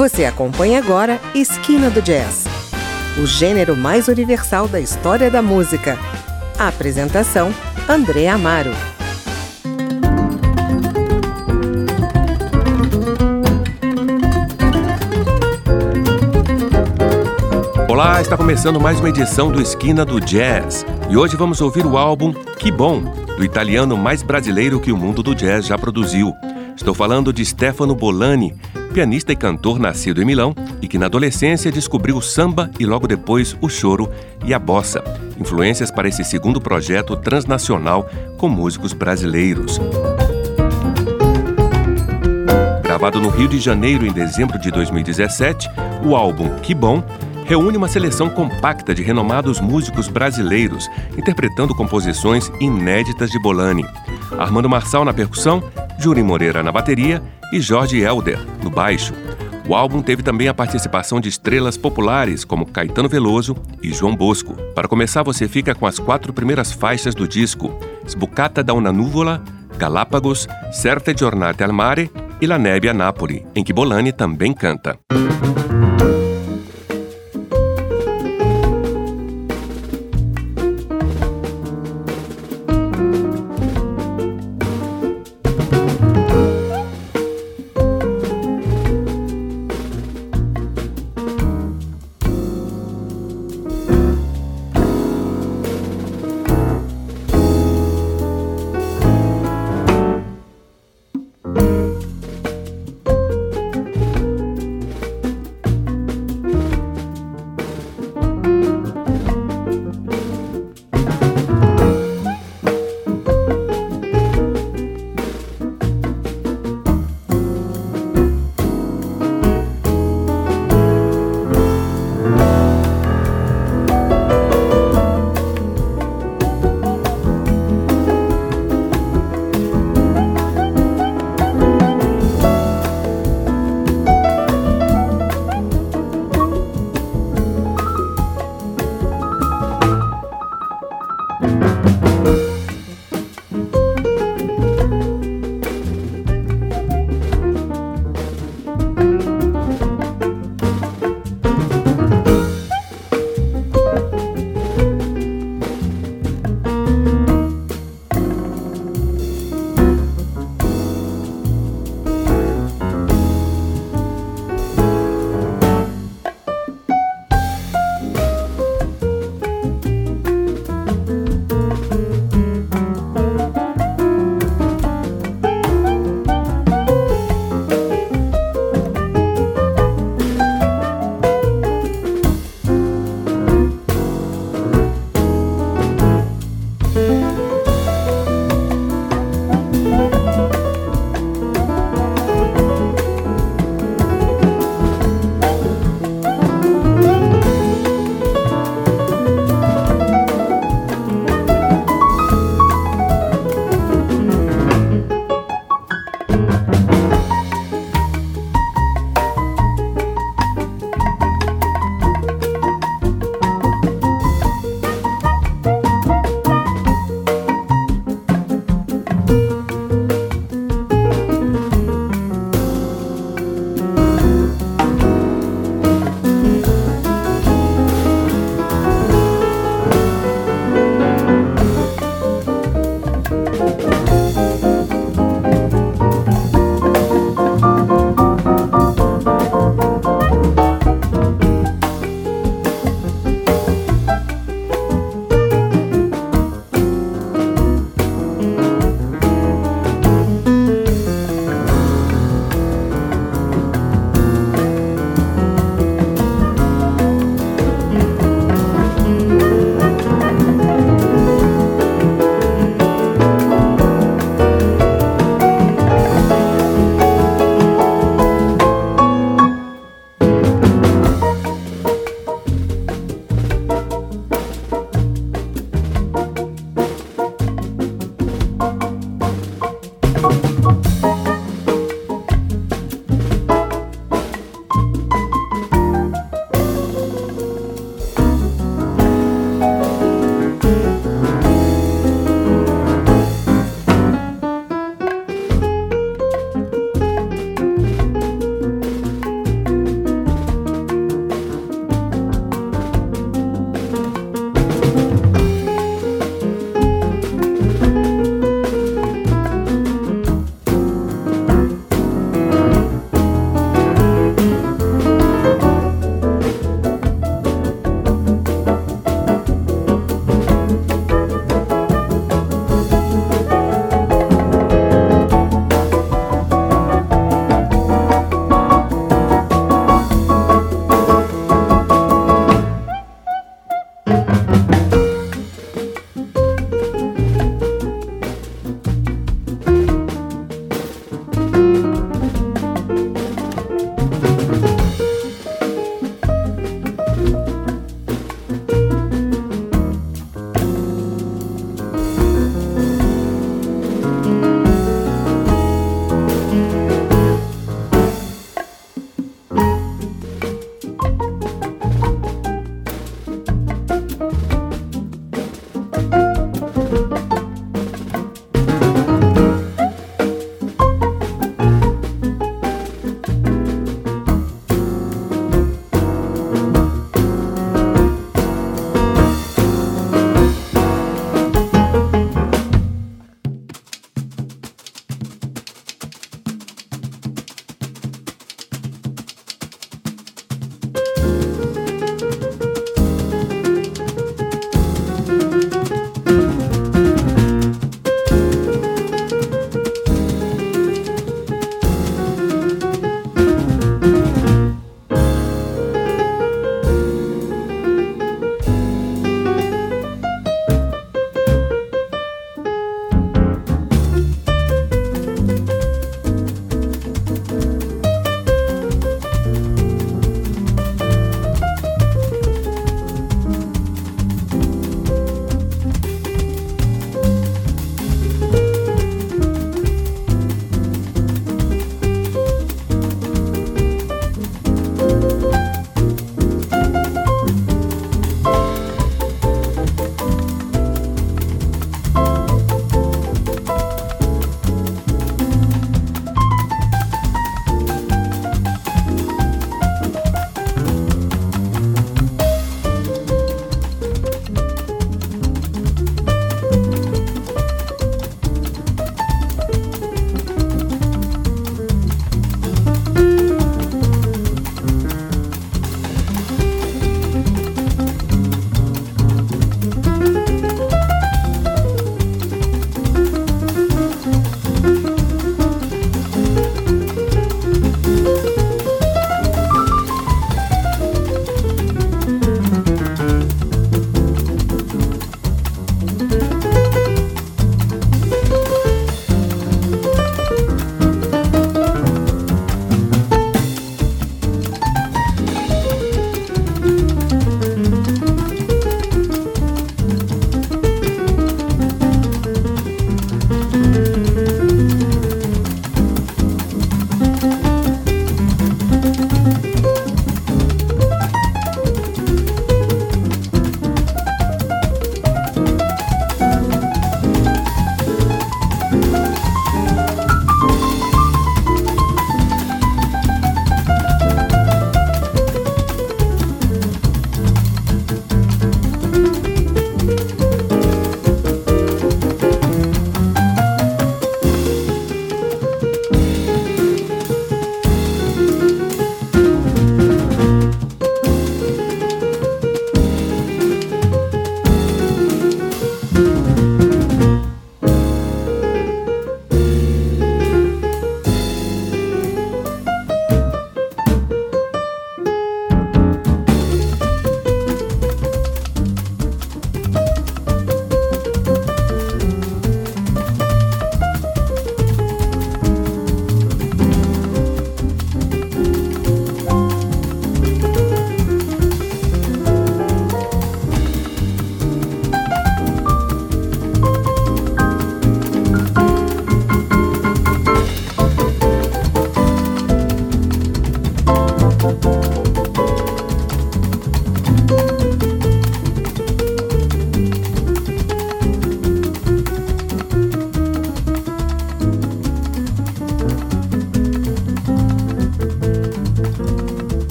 Você acompanha agora Esquina do Jazz, o gênero mais universal da história da música. A apresentação: André Amaro. Olá, está começando mais uma edição do Esquina do Jazz. E hoje vamos ouvir o álbum Que Bom, do italiano mais brasileiro que o mundo do jazz já produziu. Estou falando de Stefano Bolani, pianista e cantor nascido em Milão e que na adolescência descobriu o samba e logo depois o choro e a bossa, influências para esse segundo projeto transnacional com músicos brasileiros. Gravado no Rio de Janeiro em dezembro de 2017, o álbum Que Bom reúne uma seleção compacta de renomados músicos brasileiros, interpretando composições inéditas de Bolani. Armando Marçal na percussão, Júri Moreira na bateria e Jorge Elder no baixo. O álbum teve também a participação de estrelas populares como Caetano Veloso e João Bosco. Para começar, você fica com as quatro primeiras faixas do disco: Sbucata da una nuvola, Galápagos, Certe giornate al mare e La nebbia Napoli, em que Bolani também canta.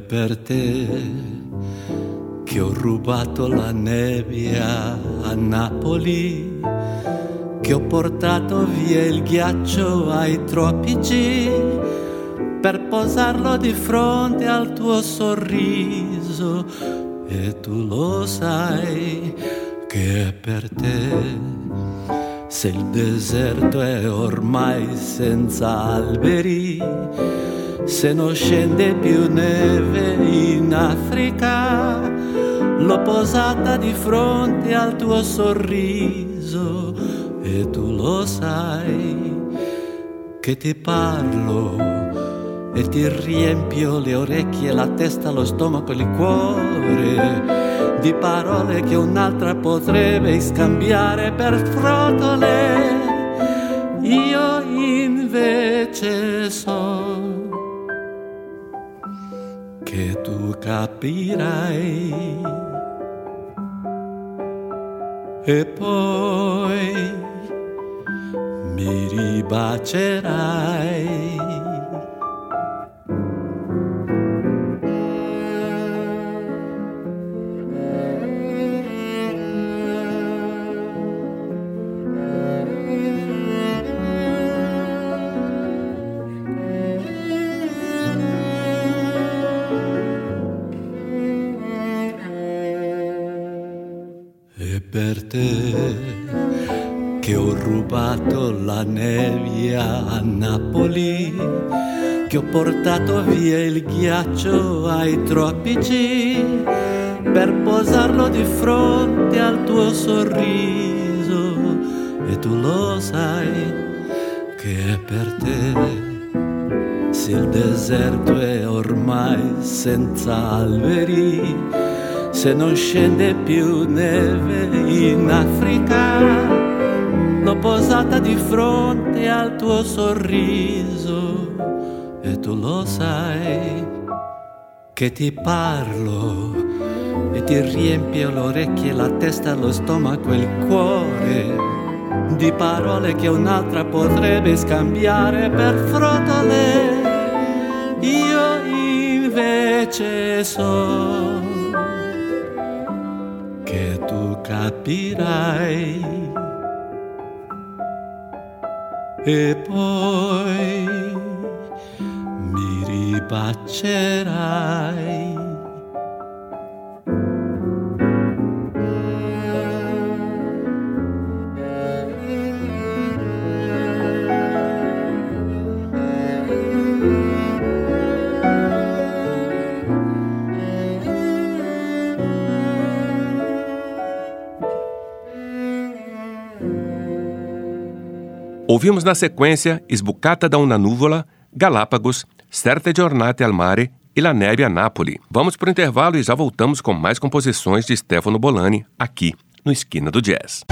Per te che ho rubato la nebbia a Napoli, che ho portato via il ghiaccio ai tropici per posarlo di fronte al tuo sorriso. E tu lo sai che è per te se il deserto è ormai senza alberi, se non scende più neve in Africa, l'ho posata di fronte al tuo sorriso e tu lo sai che ti parlo e ti riempio le orecchie, la testa, lo stomaco, il cuore di parole che un'altra potrebbe scambiare per frotole. Io invece so che tu capirai e poi mi ribacerai. Rubato la nebbia a Napoli, che ho portato via il ghiaccio ai tropici per posarlo di fronte al tuo sorriso e tu lo sai che è per te. Se il deserto è ormai senza alberi, se non scende più neve in Africa, l'ho posata di fronte al tuo sorriso e tu lo sai che ti parlo e ti riempio le orecchie, la testa, lo stomaco e il cuore di parole che un'altra potrebbe scambiare per frotole. Io invece so capirai e poi mi ribaccerai. Ouvimos na sequência Sbucata da una nuvola, Galápagos, Certe giornate al mare e La neve a Napoli. Vamos para o intervalo e já voltamos com mais composições de Stefano Bolani aqui no Esquina do Jazz.